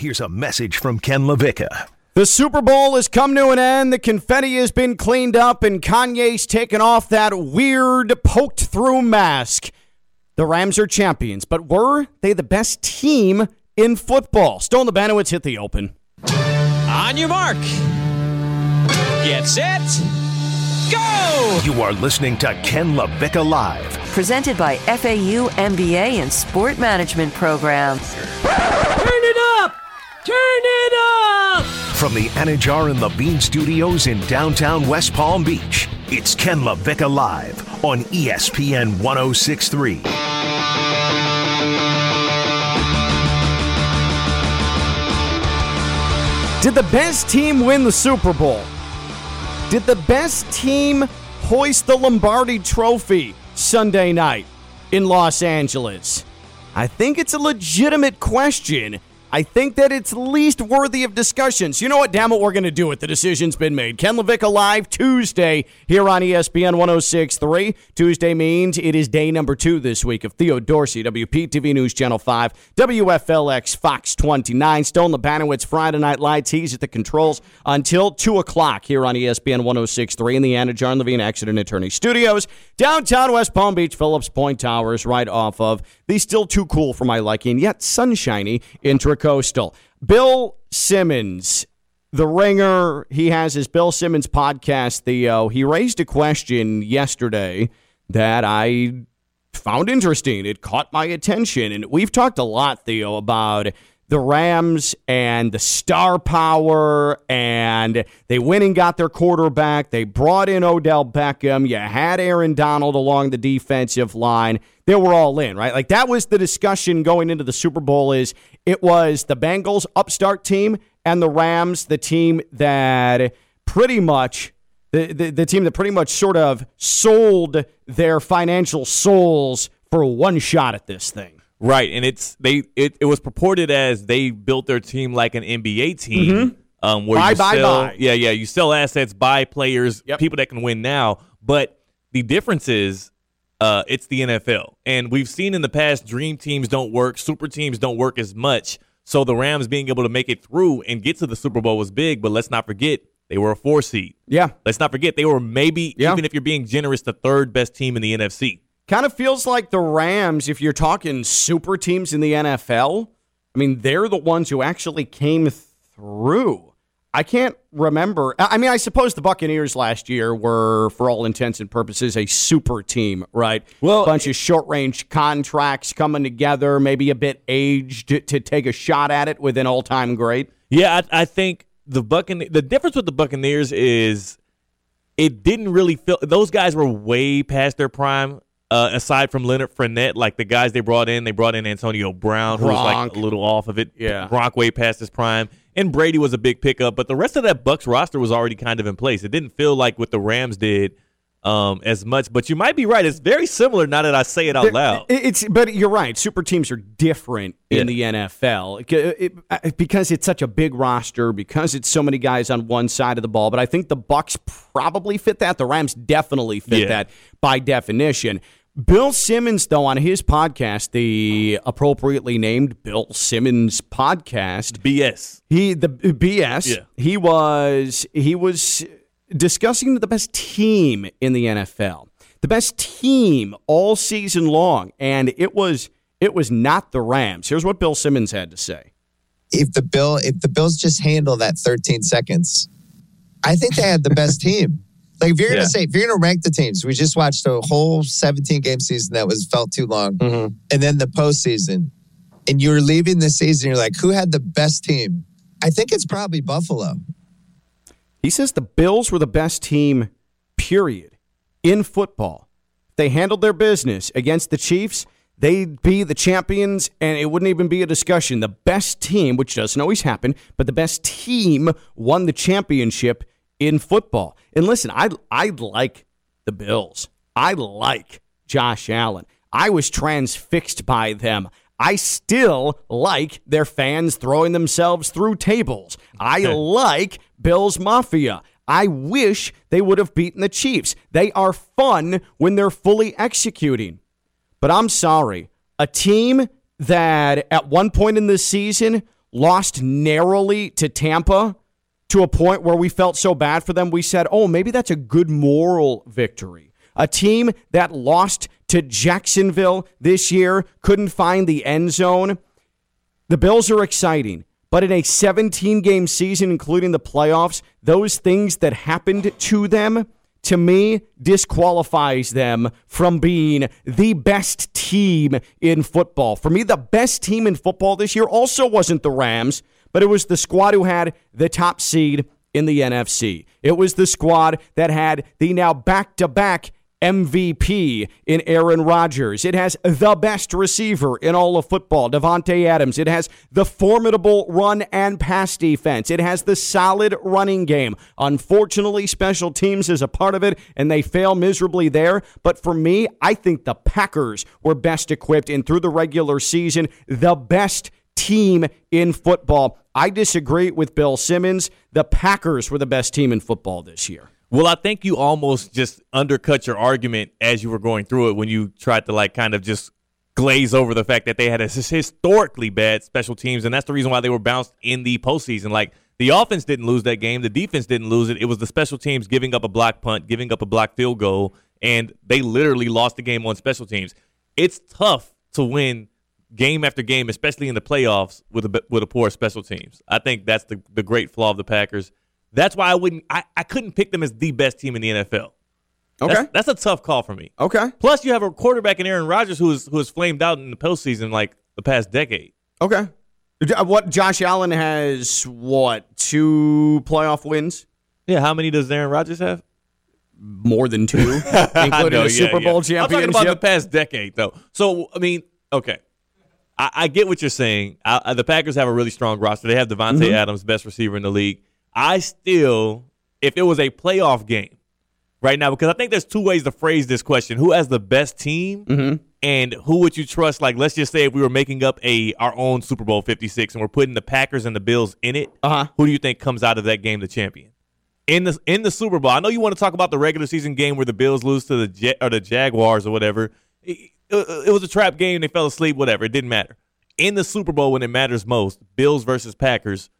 Here's a message from Ken LaVicka. The Super Bowl has come to an end. The confetti has been cleaned up, and Kanye's taken off that weird, poked through mask. The Rams are champions, but were they the best team in football? Stone Lebanowitz hit the open. On your mark. Get set. Go! You are listening to Ken LaVicka Live. Presented by FAU MBA and Sport Management Program. Turn it up! Turn it up! From the Anidjar and Levine Studios in downtown West Palm Beach, it's Ken LaVicka Live on ESPN 1063. Did the best team win the Super Bowl? Did the best team hoist the Lombardi Trophy Sunday night in Los Angeles? I think it's a legitimate question. I think that it's least worthy of discussions. You know what? Damn it, we're going to do it. The decision's been made. Ken LaVicka Live Tuesday here on ESPN 1063. Tuesday means it is day number two this week of Theo Dorsey, WPTV News Channel 5, WFLX Fox 29. Stone Lebanowitz Friday Night Lights. He's at the controls until 2 o'clock here on ESPN 1063 in the Anidjar Levine Accident Attorney Studios. Downtown West Palm Beach, Phillips Point Towers, right off of the still too cool for my liking, yet sunshiny Intracoastal. Bill Simmons, the ringer, he has his Bill Simmons podcast, Theo. He raised a question yesterday that I found interesting. It caught my attention. And we've talked a lot, Theo, about the Rams and the star power, and they went and got their quarterback. They brought in Odell Beckham. You had Aaron Donald along the defensive line. They were all in, right? Like that was the discussion going into the Super Bowl is it was the Bengals upstart team and the Rams, the team that pretty much the, the, the team that pretty much sort of sold their financial souls for one shot at this thing. Right, and it's they it, it was purported as they built their team like an NBA team. Um, where Mm-hmm. Buy, you buy, sell, buy. Yeah, yeah, you sell assets, buy players, Yep. people that can win now. But the difference is, uh, it's the NFL, and we've seen in the past, dream teams don't work, super teams don't work as much. So the Rams being able to make it through and get to the Super Bowl was big. But let's not forget they were a four seed. Yeah. Let's not forget they were maybe Yeah. even if you're being generous, the third best team in the NFC. Kind of feels like the Rams, if you're talking super teams in the NFL, I mean, they're the ones who actually came through. I can't remember. I mean, I suppose the Buccaneers last year were, for all intents and purposes, a super team, right? Well- a bunch of short range contracts coming together, maybe a bit aged to, to take a shot at it with an all time great. Yeah, I, I think the Buccane- the difference with the Buccaneers is it didn't really feel those guys were way past their prime. Uh, aside from Leonard Fournette, like the guys they brought in, they brought in Antonio Brown, who was like a little off of it. Yeah. Gronk way past his prime, and Brady was a big pickup. But the rest of that Bucks roster was already kind of in place. It didn't feel like what the Rams did um, as much. But you might be right; it's very similar now that I say it out loud. It's but you're right. Super teams are different in the NFL It- it- because it's such a big roster, because it's so many guys on one side of the ball. But I think the Bucks probably fit that. The Rams definitely fit Yeah. that by definition. Bill Simmons, though, on his podcast, the appropriately named Bill Simmons podcast, BS. he the BS. Yeah. He was he was discussing the best team in the NFL, the best team all season long, and it was it was not the Rams. Here's what Bill Simmons had to say. if the bill if the bills just handle that 13 seconds i think they had the best team like if you're gonna Yeah. say if you're gonna rank the teams we just watched a whole 17 game season that was felt too long Mm-hmm. and then the postseason and you're leaving the season you're like who had the best team i think it's probably buffalo He says the Bills were the best team, period, in football. They handled their business against the Chiefs. They'd be the champions, and it wouldn't even be a discussion. The best team, which doesn't always happen, but the best team won the championship in football. And listen, I I like the Bills. I like Josh Allen. I was transfixed by them. I still like their fans throwing themselves through tables. I like Bills Mafia. I wish they would have beaten the Chiefs. They are fun when they're fully executing. But I'm sorry. A team that at one point in this season lost narrowly to Tampa to a point where we felt so bad for them, we said, oh, maybe that's a good moral victory. A team that lost to Jacksonville this year couldn't find the end zone. The Bills are exciting, but in a 17 game season, including the playoffs, those things that happened to them, to me, disqualifies them from being the best team in football. For me, the best team in football this year also wasn't the Rams, but it was the squad who had the top seed in the NFC. It was the squad that had the now back to back MVP in Aaron Rodgers. It has the best receiver in all of football, Davante Adams. It has the formidable run and pass defense. It has the solid running game. Unfortunately, special teams is a part of it, and they fail miserably there. But for me, I think the Packers were best equipped, and through the regular season, the best team in football. I disagree with Bill Simmons. The Packers were the best team in football this year. Well, I think you almost just undercut your argument as you were going through it when you tried to like kind of just glaze over the fact that they had a historically bad special teams, and that's the reason why they were bounced in the postseason. Like the offense didn't lose that game, the defense didn't lose it. It was the special teams giving up a block punt, giving up a block field goal, and they literally lost the game on special teams. It's tough to win game after game, especially in the playoffs with a with a poor special teams. I think that's the the great flaw of the Packers. That's why I wouldn't. I, I couldn't pick them as the best team in the NFL. Okay, that's, that's a tough call for me. Okay. Plus, you have a quarterback in Aaron Rodgers who is who has flamed out in the postseason like the past decade. Okay. What Josh Allen has? What two playoff wins? Yeah. How many does Aaron Rodgers have? More than two, including know, a Super yeah, Bowl yeah. I'm championship. talking about the past decade, though. So, I mean, okay. I, I get what you're saying. I, the Packers have a really strong roster. They have Davante Mm-hmm. Adams, best receiver in the league. I still, if it was a playoff game right now, because I think there's two ways to phrase this question: Who has the best team, Mm-hmm. and who would you trust? Like, let's just say if we were making up a our own Super Bowl 56 and we're putting the Packers and the Bills in it, Uh-huh. who do you think comes out of that game the champion? In the in the Super Bowl, I know you want to talk about the regular season game where the Bills lose to the Jet or the Jaguars or whatever. It, was a trap game. They fell asleep. Whatever. It didn't matter. In the Super Bowl, when it matters most, Bills versus Packers.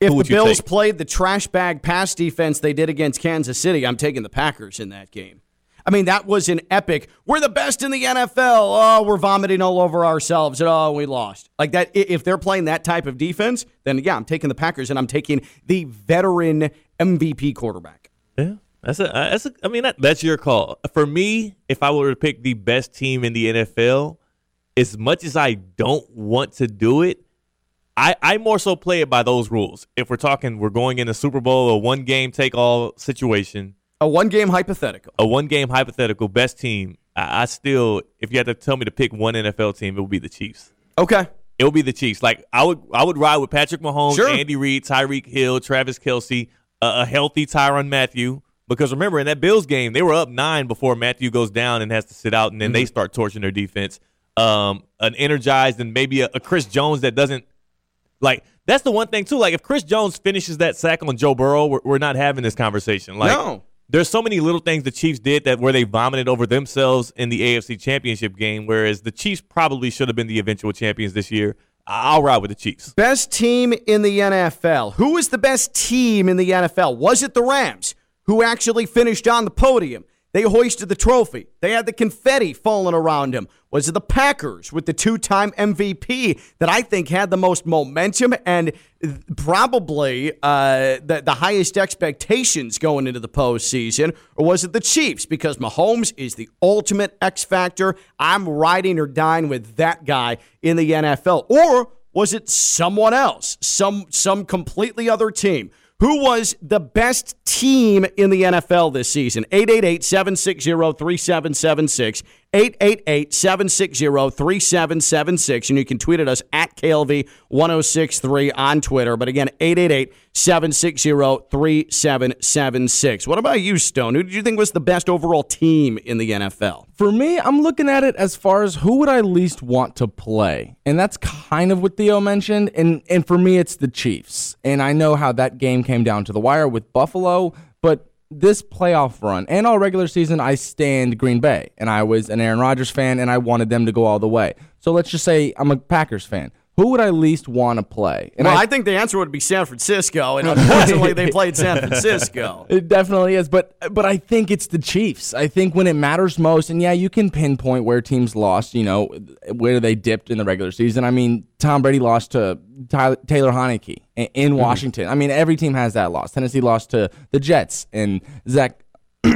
If the Bills take? played the trash bag pass defense they did against Kansas City, I'm taking the Packers in that game. I mean, that was an epic. We're the best in the NFL. Oh, we're vomiting all over ourselves. And oh, we lost. Like that. If they're playing that type of defense, then yeah, I'm taking the Packers and I'm taking the veteran MVP quarterback. Yeah, that's a uh, that's a. I mean, that, that's your call. For me, if I were to pick the best team in the NFL, as much as I don't want to do it, I I more so play it by those rules. If we're talking, we're going in a Super Bowl, a one game take all situation, A one game hypothetical. a one game hypothetical best team. I, I still, if you had to tell me to pick one NFL team, it would be the Chiefs. Okay. It would be the Chiefs. Like I would, I would ride with Patrick Mahomes, Sure. Andy Reid, Tyreek Hill, Travis Kelce, a, a healthy Tyrann Mathieu. Because remember, in that Bills game, they were up nine before Mathieu goes down and has to sit out, and then they start torching their defense. Um, an energized and maybe a, a Chris Jones that doesn't like. That's the one thing too. Like if Chris Jones finishes that sack on Joe Burrow, we're, we're not having this conversation. Like No. there's so many little things the Chiefs did that where they vomited over themselves in the AFC Championship game, whereas the Chiefs probably should have been the eventual champions this year. I'll ride with the Chiefs. Best team in the NFL. Who was the best team in the NFL? Was it the Rams, who actually finished on the podium? They hoisted the trophy. They had the confetti falling around him. Was it the Packers with the two time MVP that I think had the most momentum and probably uh, the, the highest expectations going into the postseason? Or was it the Chiefs? Because Mahomes is the ultimate X factor. I'm riding or dying with that guy in the NFL. Or was it someone else? Some some completely other team? Who was the best team in the NFL this season? 888-760-3776. 888-760-3776. And you can tweet at us at KLV1063 on Twitter. But again, 888-760-3776. What about you, Stone? Who did you think was the best overall team in the NFL? For me, I'm looking at it as far as who would I least want to play. And that's kind of what Theo mentioned. And and for me it's the Chiefs. And I know how that game came down to the wire with Buffalo, this playoff run and all regular season I stand Green Bay. And I was an Aaron Rodgers fan and I wanted them to go all the way. So let's just say I'm a Packers fan. Who would I least want to play? And well, I, think the answer would be San Francisco, and unfortunately, they played San Francisco. It definitely is, but but I think it's the Chiefs. I think when it matters most, and yeah, you can pinpoint where teams lost. You know, where they dipped in the regular season. I mean, Tom Brady lost to Tyler, Taylor Heinicke in, in mm-hmm. Washington. I mean, every team has that loss. Tennessee lost to the Jets and Zach.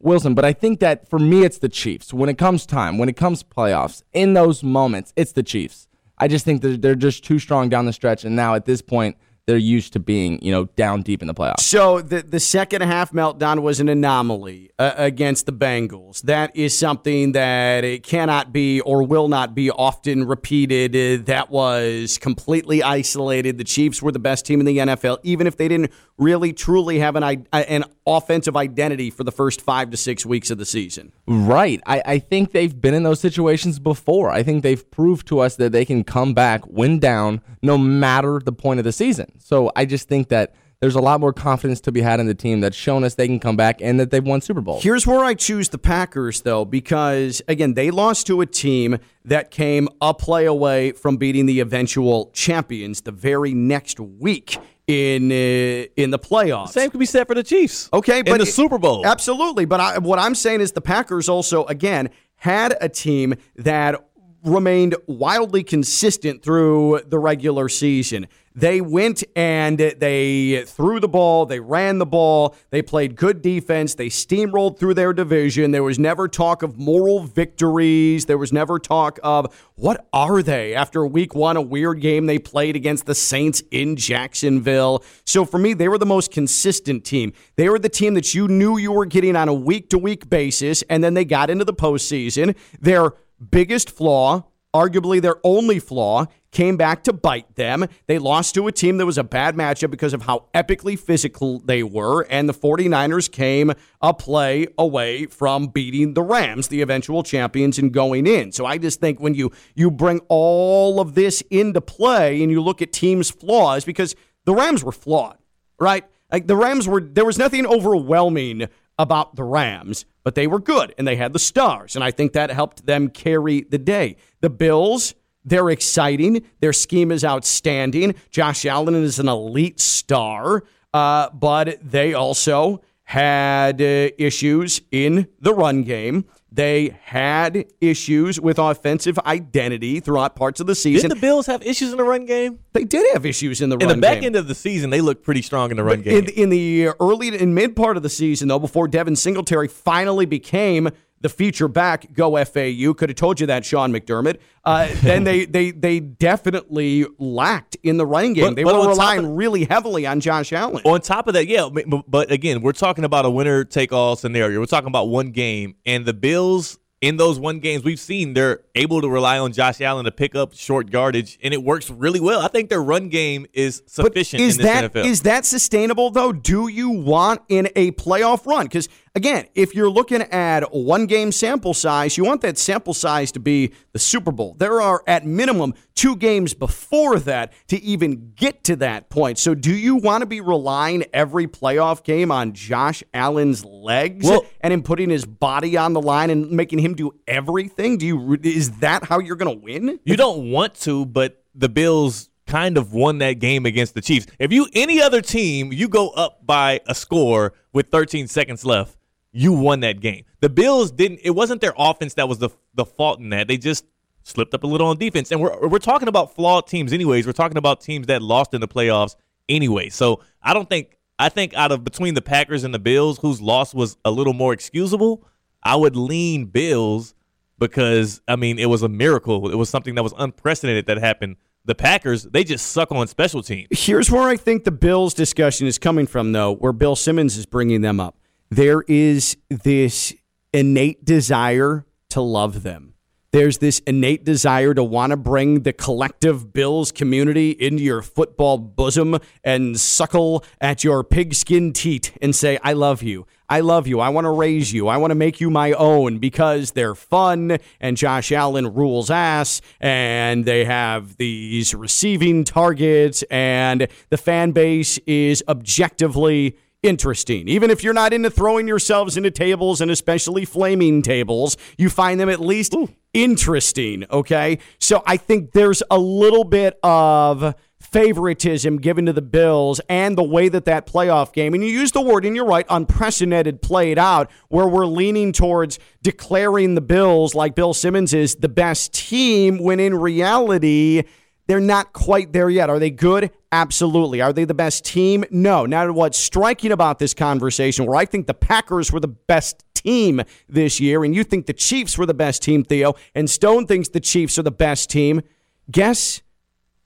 Wilson, but I think that for me, it's the Chiefs. When it comes time, when it comes playoffs, in those moments, it's the Chiefs. I just think they're just too strong down the stretch. And now at this point, they're used to being, you know, down deep in the playoffs. So the the second half meltdown was an anomaly uh, against the Bengals. That is something that it cannot be or will not be often repeated. Uh, that was completely isolated. The Chiefs were the best team in the NFL, even if they didn't really truly have an an offensive identity for the first five to six weeks of the season. Right. I, I think they've been in those situations before. I think they've proved to us that they can come back, win down, no matter the point of the season. So I just think that there's a lot more confidence to be had in the team that's shown us they can come back and that they've won Super Bowl. Here's where I choose the Packers, though, because, again, they lost to a team that came a play away from beating the eventual champions the very next week in uh, in the playoffs. Same could be said for the Chiefs. Okay, but in the Super Bowl, absolutely. But I, what I'm saying is the Packers also again had a team that remained wildly consistent through the regular season. They went and they threw the ball, they ran the ball, they played good defense, they steamrolled through their division. There was never talk of moral victories. There was never talk of what are they after week one, a weird game they played against the Saints in Jacksonville. So for me, they were the most consistent team. They were the team that you knew you were getting on a week to week basis, and then they got into the postseason. Their biggest flaw arguably their only flaw, came back to bite them. They lost to a team that was a bad matchup because of how epically physical they were, and the 49ers came a play away from beating the Rams, the eventual champions, and going in. So I just think when you you bring all of this into play and you look at teams' flaws, because the Rams were flawed, right? Like the Rams were there was nothing overwhelming about the Rams, but they were good and they had the stars. And I think that helped them carry the day. The Bills, they're exciting. Their scheme is outstanding. Josh Allen is an elite star, uh, but they also had uh, issues in the run game. They had issues with offensive identity throughout parts of the season. Did the Bills have issues in the run game? They did have issues in the in run game. In the back game. end of the season, they looked pretty strong in the run game. In, in the early and mid part of the season, though, before Devin Singletary finally became the feature back, go FAU. Could have told you that, Sean McDermott. Uh, then they, they they definitely lacked in the running game. But, they but were relying of, really heavily on Josh Allen. On top of that, yeah, but again, we're talking about a winner take all scenario. We're talking about one game, and the Bills in those one games we've seen they're able to rely on Josh Allen to pick up short yardage and it works really well. I think their run game is sufficient is in this that, NFL. Is that sustainable though? Do you want in a playoff run? Because again, if you're looking at one game sample size, you want that sample size to be the Super Bowl. There are at minimum two games before that to even get to that point. So do you want to be relying every playoff game on Josh Allen's legs well, and him putting his body on the line and making him do everything? Do you is that how you're going to win? You don't want to, but the Bills kind of won that game against the Chiefs. If you any other team, you go up by a score with 13 seconds left, you won that game. The Bills didn't. It wasn't their offense that was the the fault in that. They just slipped up a little on defense. And we're we're talking about flawed teams, anyways. We're talking about teams that lost in the playoffs anyway. So I don't think. I think out of between the Packers and the Bills, whose loss was a little more excusable, I would lean Bills because I mean it was a miracle. It was something that was unprecedented that happened. The Packers, they just suck on special teams. Here's where I think the Bills discussion is coming from, though, where Bill Simmons is bringing them up. There is this innate desire to love them. There's this innate desire to want to bring the collective Bills community into your football bosom and suckle at your pigskin teat and say, I love you. I love you. I want to raise you. I want to make you my own because they're fun and Josh Allen rules ass and they have these receiving targets and the fan base is objectively interesting. Even if you're not into throwing yourselves into tables and especially flaming tables, you find them at least interesting. Okay. So I think there's a little bit of favoritism given to the Bills and the way that that playoff game, and you use the word, and you're right, unprecedented played out, where we're leaning towards declaring the Bills like Bill Simmons is the best team, when in reality, they're not quite there yet. Are they good? Absolutely. Are they the best team? No. Now, what's striking about this conversation, where I think the Packers were the best team this year, and you think the Chiefs were the best team, Theo, and Stone thinks the Chiefs are the best team, guess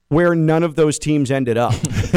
where none of those teams ended up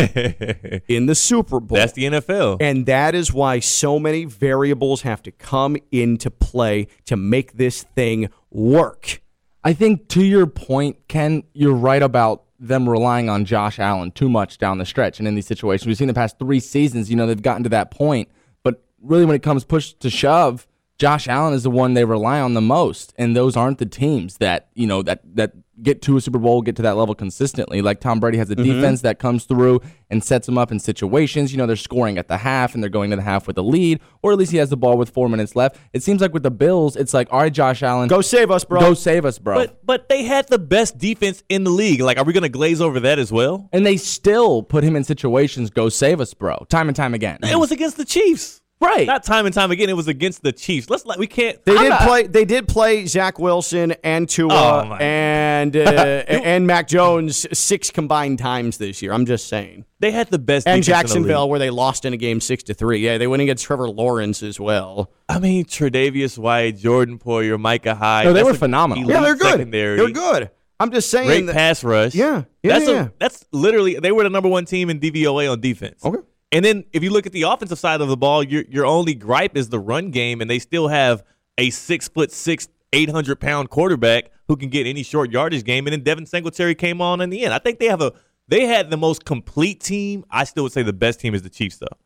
in the Super Bowl. That's the NFL. And that is why so many variables have to come into play to make this thing work. I think to your point, Ken, you're right about them relying on Josh Allen too much down the stretch and in these situations. We've seen the past three seasons, you know, they've gotten to that point. But really, when it comes push to shove, Josh Allen is the one they rely on the most, and those aren't the teams that you know that that get to a Super Bowl, get to that level consistently. Like Tom Brady has a Mm-hmm. defense that comes through and sets them up in situations. You know, they're scoring at the half and they're going to the half with a lead, or at least he has the ball with four minutes left. It seems like with the Bills, it's like, all right, Josh Allen, Go save us, bro. go save us, bro. But but they had the best defense in the league. Like, are we going to glaze over that as well? and they still put him in situations, go save us, bro, time and time again. It was against the Chiefs, right. Not time and time again. It was against the Chiefs. Let's like we can't. They I'm did not- play. They did play Zach Wilson and Tua Oh, and uh, and Mac Jones six combined times this year. I'm just saying. They had the best. And defense in the Jacksonville, where they lost in a game six to three. Yeah, they went against Trevor Lawrence as well. I mean, Tre'Davious White, Jordan Poyer, Micah Hyde. No, they were phenomenal. Yeah, they're good. Secondary. They're good. I'm just saying. Great that- pass rush. Yeah. Yeah, that's yeah, a, yeah. that's literally they were the number one team in DVOA on defense. Okay. And then if you look at the offensive side of the ball, your your only gripe is the run game, and they still have a six foot six, eight hundred pound quarterback who can get any short yardage game. And then Devin Singletary came on in the end. I think they have a they had the most complete team. I still would say the best team is the Chiefs though.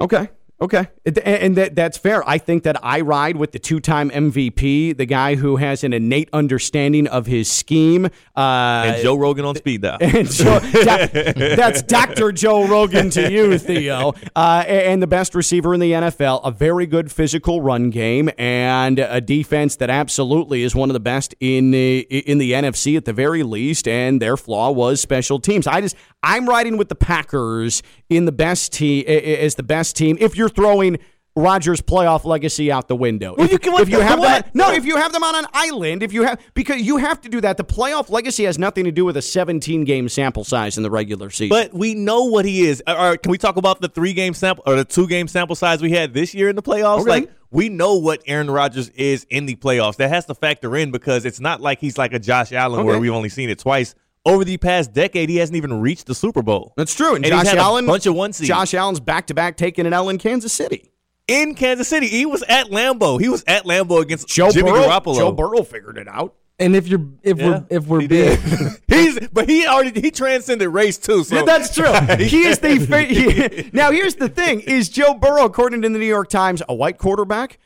Okay. Okay. And that, that's fair. I think that I ride with the two time MVP, the guy who has an innate understanding of his scheme. Uh, And Joe Rogan on speed dial. and Joe, doc- that's Dr. Joe Rogan to you, Theo. Uh, and the best receiver in the NFL, a very good physical run game, and a defense that absolutely is one of the best in the, in the NFC at the very least. And their flaw was special teams. I just I'm riding with the Packers in the best team as the best team. If you're throwing. Rodgers' playoff legacy out the window. Well, if, you can- if you have them, what? on- no, if you have them on an island, if you have because you have to do that. The playoff legacy has nothing to do with a 17 game sample size in the regular season. But we know what he is. Uh, all right, can we talk about the three game sample or the two game sample size we had this year in the playoffs? Okay. Like we know what Aaron Rodgers is in the playoffs. That has to factor in because it's not like he's like a Josh Allen where we've only seen it twice. Over the past decade, he hasn't even reached the Super Bowl. that's true. And, And he's Josh had a Allen, bunch of one seeds. Josh Allen's back to back taking an L in Kansas City. in Kansas City, he was at Lambeau. He was at Lambeau against Joe Jimmy Burrow, Garoppolo. Joe Burrow figured it out. And if you're if Yeah, we're if we're he being he's but he already he transcended race too. So Yeah, that's true. he is the fa- he- now. Here's the thing: is Joe Burrow, according to the New York Times, a white quarterback,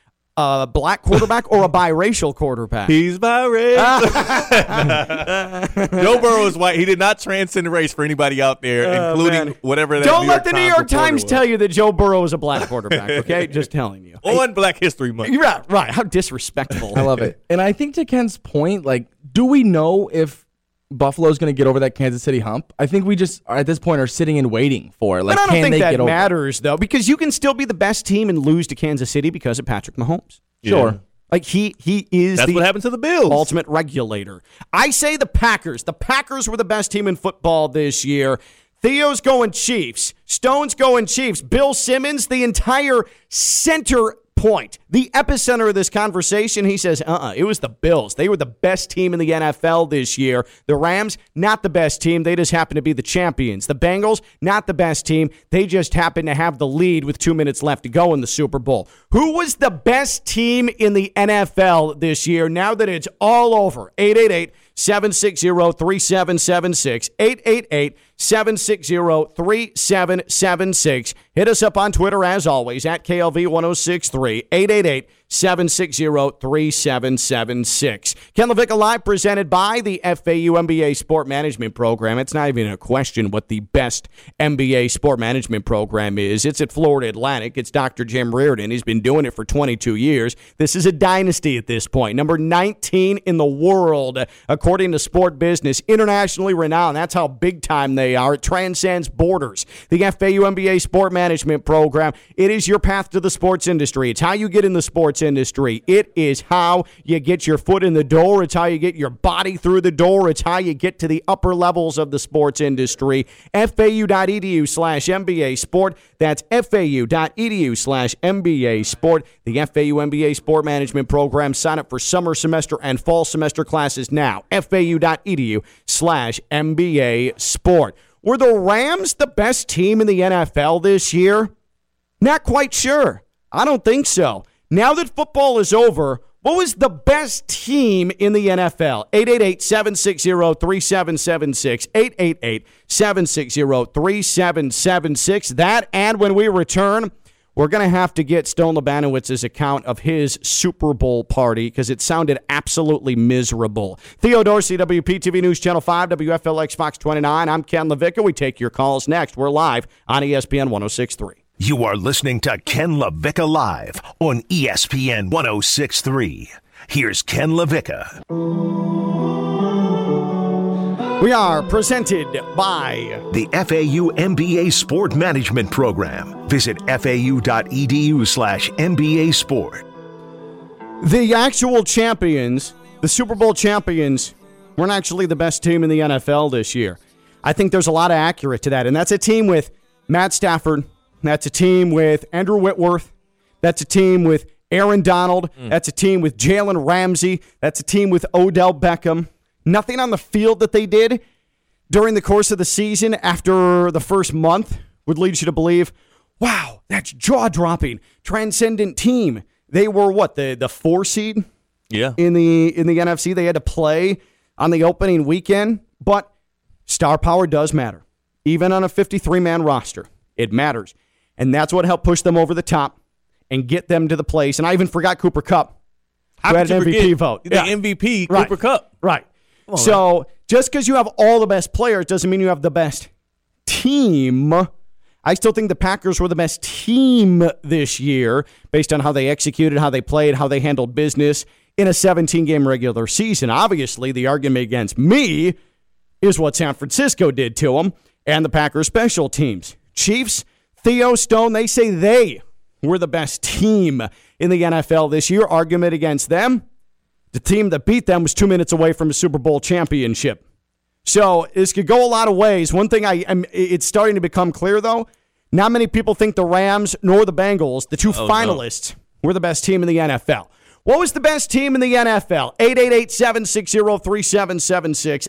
a black quarterback, or a biracial quarterback? He's by race. Joe Burrow is white. He did not transcend race for anybody out there, oh, including man. whatever. That Don't New let York the New York reporter Times was. tell you that Joe Burrow is a black quarterback. Okay, just telling you. on Black History Month. You're right, right. How disrespectful. I love it. And I think to Ken's point, like, do we know if Buffalo's going to get over that Kansas City hump? I think we just at this point are sitting and waiting for it. Like, But I don't can think they that get over? it? matters though, because you can still be the best team and lose to Kansas City because of Patrick Mahomes. Sure. Like he he is That's the what happened to the Bills. ultimate regulator. I say the Packers. The Packers were the best team in football this year. Theo's going Chiefs. Stone's going Chiefs. Bill Simmons, the entire center point, the epicenter of this conversation, he says, uh uh it was the Bills. They were the best team in the NFL this year. The Rams, not the best team. They just happen to be the champions. The Bengals, not the best team. They just happen to have the lead with two minutes left to go in the Super Bowl. Who was the best team in the NFL this year now that it's all over? 888 760 3776. 888 760 3776. Hit us up on Twitter as always at KLV 1063. 888 888 760 3776. Ken LaVicka Live presented by the FAU MBA Sport Management Program. It's not even a question what the best MBA Sport Management Program is. It's at Florida Atlantic. It's Dr. Jim Riordan. He's been doing it for 22 years. This is a dynasty at this point. Number 19 in the world, according to Sport Business, internationally renowned. That's how big time they are. It transcends borders. The FAU MBA Sport Management Program. It is your path to the sports industry. It's how you get in the sports industry. It is how you get your foot in the door. It's how you get your body through the door. It's how you get to the upper levels of the sports industry. FAU.edu slash MBA Sport. That's FAU.edu slash MBA Sport. The FAU MBA Sport Management Program. Sign up for summer semester and fall semester classes now. FAU.edu slash MBA Sport. Were the Rams the best team in the NFL this year? Not quite sure. I don't think so. Now that football is over, what was the best team in the NFL? 888 760 3776. 888 760 3776. That and when we return, we're going to have to get Stone Lebanowitz's account of his Super Bowl party because it sounded absolutely miserable. Theo Dorsey, WPTV News Channel 5, WFLX Fox 29. I'm Ken LaVicka. We take your calls next. We're live on ESPN 1063. You are listening to Ken LaVicka Live on ESPN 1063. Here's Ken LaVicka. We are presented by The FAU MBA Sport Management Program. Visit fau.edu slash MBA Sport. the actual champions, the Super Bowl champions, weren't actually the best team in the NFL this year. I think there's a lot of accurate to that. And that's a team with Matt Stafford. That's a team with Andrew Whitworth. That's a team with Aaron Donald. Mm. That's a team with Jalen Ramsey. That's a team with Odell Beckham. Nothing on the field that they did during the course of the season after the first month would lead you to believe, wow, that's jaw dropping, transcendent team. They were what the the four seed Yeah. in the in the NFC. They had to play on the opening weekend, but star power does matter, even on a 53 man roster. It matters, and that's what helped push them over the top and get them to the place. And I even forgot Cooper Kupp, How who had an MVP vote. The Yeah. MVP, Right. Cooper Kupp. Right. So just because you have all the best players doesn't mean you have the best team. I still think the Packers were the best team this year based on how they executed, how they played, how they handled business in a 17 game regular season. Obviously, the argument against me is what San Francisco did to them and the Packers special teams. Chiefs, Theo Stone, they say they were the best team in the NFL this year. Argument against them, the team that beat them was two minutes away from a Super Bowl championship. So this could go a lot of ways. One thing I am, it's starting to become clear though. Not many people think the Rams nor the Bengals, the two oh, finalists, were the best team in the NFL. What was the best team in the NFL? 888-760-3776.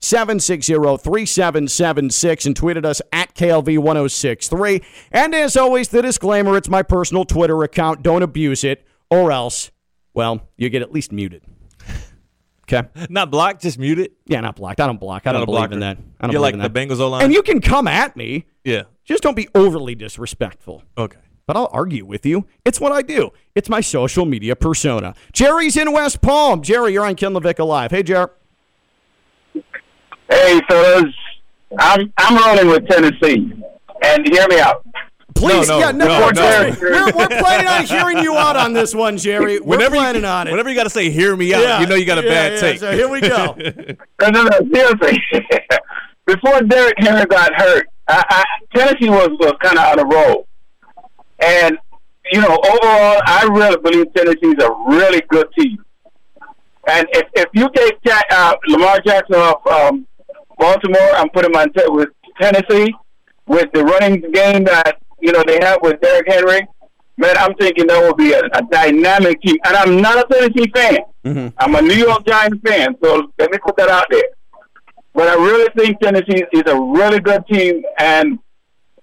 888-760-3776 and tweeted us at KLV1063. And as always, the disclaimer, it's my personal Twitter account. Don't abuse it or else, well, you get at least muted. Okay? Not blocked, just muted. Yeah, not blocked. I don't block. I don't believe in that. I don't You're like the. Bengals O line. And you can come at me. yeah. Just don't be overly disrespectful. Okay. But I'll argue with you. It's what I do. It's my social media persona. Jerry's in West Palm. Jerry, you're on Ken LaVicka Live. Hey, Jerry. Hey, fellas, I'm I'm rolling with Tennessee, and hear me out. Please, No, no, yeah, no, no, trust no. We're, we're planning on hearing you out on this one, Jerry. We're Whenever planning you, on it. Whenever you got to say "hear me out," Yeah, you know you got a yeah, bad yeah, take. So here we go. No, no, no, seriously. Before Derrick Henry got hurt, I, I, Tennessee was, was kind of on a roll, and you know, overall, I really believe Tennessee's a really good team. And if if you take Ja- uh, Lamar Jackson off um, Baltimore, I'm putting him on t- with Tennessee with the running game that you know they have with Derrick Henry. Man, I'm thinking that will be a, a dynamic team. And I'm not a Tennessee fan. Mm-hmm. I'm a New York Giants fan, so let me put that out there. But I really think Tennessee is a really good team, and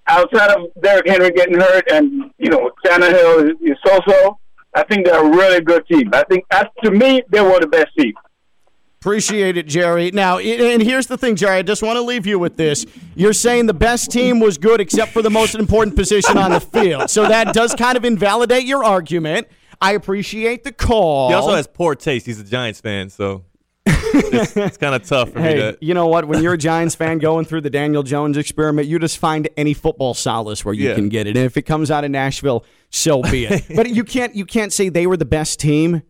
outside of Derrick Henry getting hurt, and you know Tannehill is, is so-so, I think they're a really good team. I think, that's, to me, they were the best team. Appreciate it, Jerry. Now, and here's the thing, Jerry. I just want to leave you with this. You're saying the best team was good except for the most important position on the field. So that does kind of invalidate your argument. I appreciate the call. He also has poor taste. He's a Giants fan, so it's, it's kind of tough for me Hey, to. you know what? When you're a Giants fan going through the Daniel Jones experiment, you just find any football solace where you Yeah. can get it. And if it comes out of Nashville, so be it. but you can't you can't say they were the best team,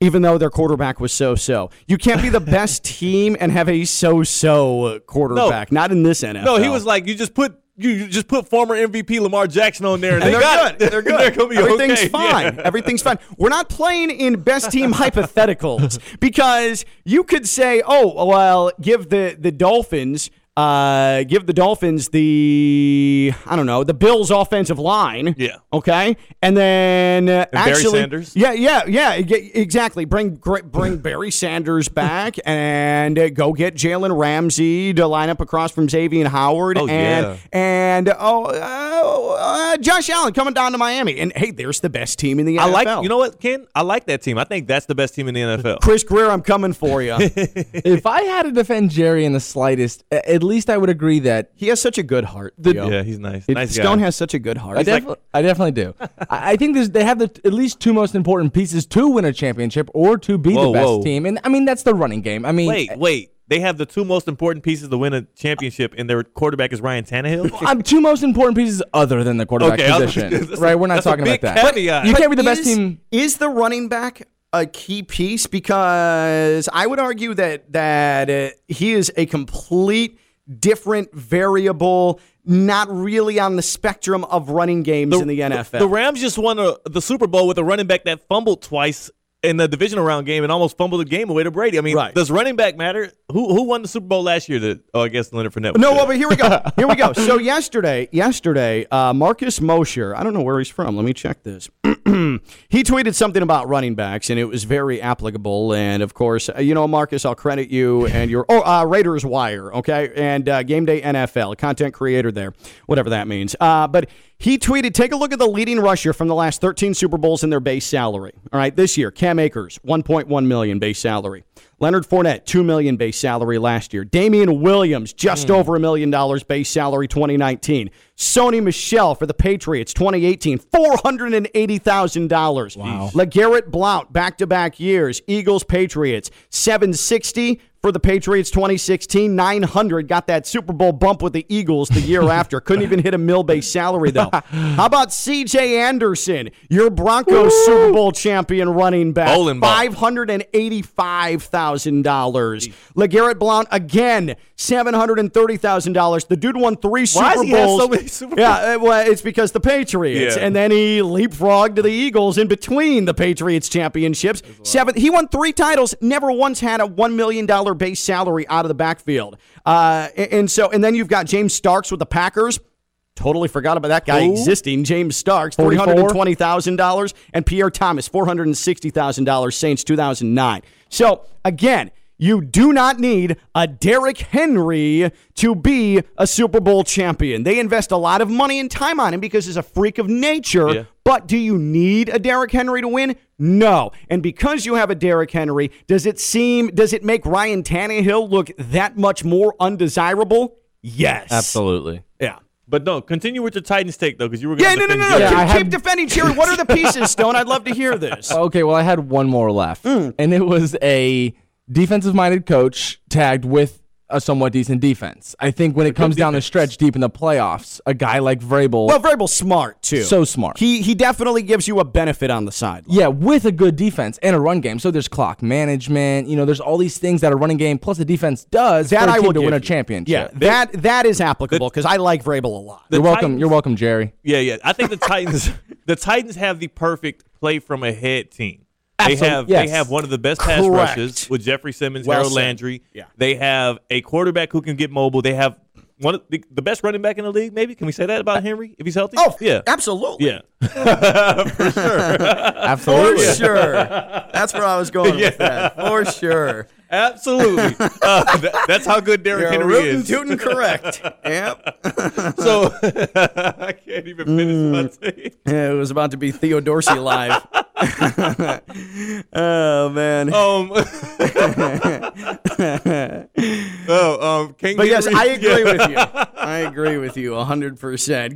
even though their quarterback was so so. You can't be the best team and have a so so quarterback. No. Not in this NFL. No, he was like, you just put you just put former MVP Lamar Jackson on there, and, And they they're got good. it. They're good. They're gonna be Everything's okay. fine. Yeah. Everything's fine. We're not playing in best team hypotheticals because you could say, "Oh, well, give the the Dolphins." Uh, give the Dolphins the I don't know the Bills offensive line. Yeah. Okay. And then uh, Barry actually, Sanders? Yeah, yeah, yeah. Exactly. Bring bring Barry Sanders back and uh, go get Jalen Ramsey to line up across from Xavien Howard Oh, and yeah. and oh uh, uh, Josh Allen coming down to Miami. And hey, there's the best team in the NFL. I like you know what, Ken? I like that team. I think that's the best team in the NFL. Chris Grier, I'm coming for you. if I had to defend Jerry in the slightest, a- at least I would agree that he has such a good heart. Theo. yeah, he's nice. It- nice guy. Stone has such a good heart. I, defi- I definitely do. I, I think there's, they have the at least two most important pieces to win a championship or to be Whoa, the best whoa. team. And I mean, that's the running game. I mean, Wait, wait. They have the two most important pieces to win a championship, and their quarterback is Ryan Tannehill. I'm two most important pieces other than the quarterback Okay, I was- position. that's a- right? We're not that's a talking about big that. caveat. You But can't be the best is- team. Is the running back a key piece? Because I would argue that that uh, he is a complete different variable, not really on the spectrum of running games in the NFL. The Rams just won a, the Super Bowl with a running back that fumbled twice in the divisional round game and almost fumbled the game away to Brady. I mean, Right. does running back matter? Who who won the Super Bowl last year? That oh, I guess Leonard Fournette. was No, well, but here we go. Here we go. So yesterday, yesterday, uh, Marcus Mosher, I don't know where he's from. Let me check this. he tweeted something about running backs, and it was very applicable. And of course, uh, you know, Marcus, I'll credit you and your oh uh, Raiders Wire, okay, and uh, Game Day NFL content creator there, whatever that means. Uh, but he tweeted, take a look at the leading rusher from the last 13 Super Bowls and their base salary. All right, this year, Cam Akers, 1.1 million base salary. Leonard Fournette, two million base salary last year. Damien Williams, just hmm. over a million dollars base salary 2019. Sony Michel for the Patriots 2018, $480,000. Wow. LeGarrette Blount, back to back years. Eagles, Patriots, 760 for the Patriots 2016, 900 got that Super Bowl bump with the Eagles the year after. Couldn't even hit a mill base salary though. How about CJ Anderson, your Broncos Super Bowl champion running back, five hundred and eighty-five thousand dollars. Legarrette Blount again, seven hundred and thirty thousand dollars. The dude won three Super Why does he have Bowls. so Super Yeah, uh, well, it's because the Patriots, Yeah. and then he leapfrogged to the Eagles in between the Patriots championships. Seven, he won three titles. Never once had a one million dollar base salary out of the backfield. Uh, and, so, and then you've got James Starks with the Packers. Totally forgot about that guy existing. James Starks, three 44? hundred and twenty thousand dollars, and Pierre Thomas, four hundred and sixty thousand dollars. Saints, two thousand nine. So again. You do not need a Derrick Henry to be a Super Bowl champion. They invest a lot of money and time on him because he's a freak of nature. Yeah. But do you need a Derrick Henry to win? No. And because you have a Derrick Henry, does it seem does it make Ryan Tannehill look that much more undesirable? Yes. Absolutely. Yeah. But no, continue with your Titans take though, because you were Yeah, going no, to no, no, no. Yeah, keep, I keep defending Jerry. What are the pieces, Stone? I'd love to hear this. Okay, well, I had one more left, Hmm. and it was a defensive-minded coach tagged with a somewhat decent defense. I think when it comes down the stretch deep in the playoffs, a guy like Vrabel, Well, Vrabel's smart too. So smart. He he definitely gives you a benefit on the side. yeah, with a good defense and a run game. So there's clock management. You know, there's all these things that a running game plus a defense does That for a I team will to give win a championship. Yeah, that that is applicable because I like Vrabel a lot. you're welcome. Titans- You're welcome, Jerry. Yeah, yeah. I think the Titans the Titans have the perfect play from ahead team. They have yes. they have one of the best pass rushes with Jeffery Simmons, Well Harold said. Landry. Yeah. They have a quarterback who can get mobile. They have one of the, the best running back in the league. Maybe can we say that about Henry if he's healthy? Oh, yeah, absolutely. yeah. For sure, absolutely, For sure. That's where I was going with that. For sure. absolutely. Uh, that- that's how good Derrick You're Henry rootin' is. tootin' correct. yep. So I can't even finish Mm. my take. Yeah, it was about to be Theo Dorsey live. oh man. Um, oh, um, But yes, I agree Yeah. with you. I agree with you 100%.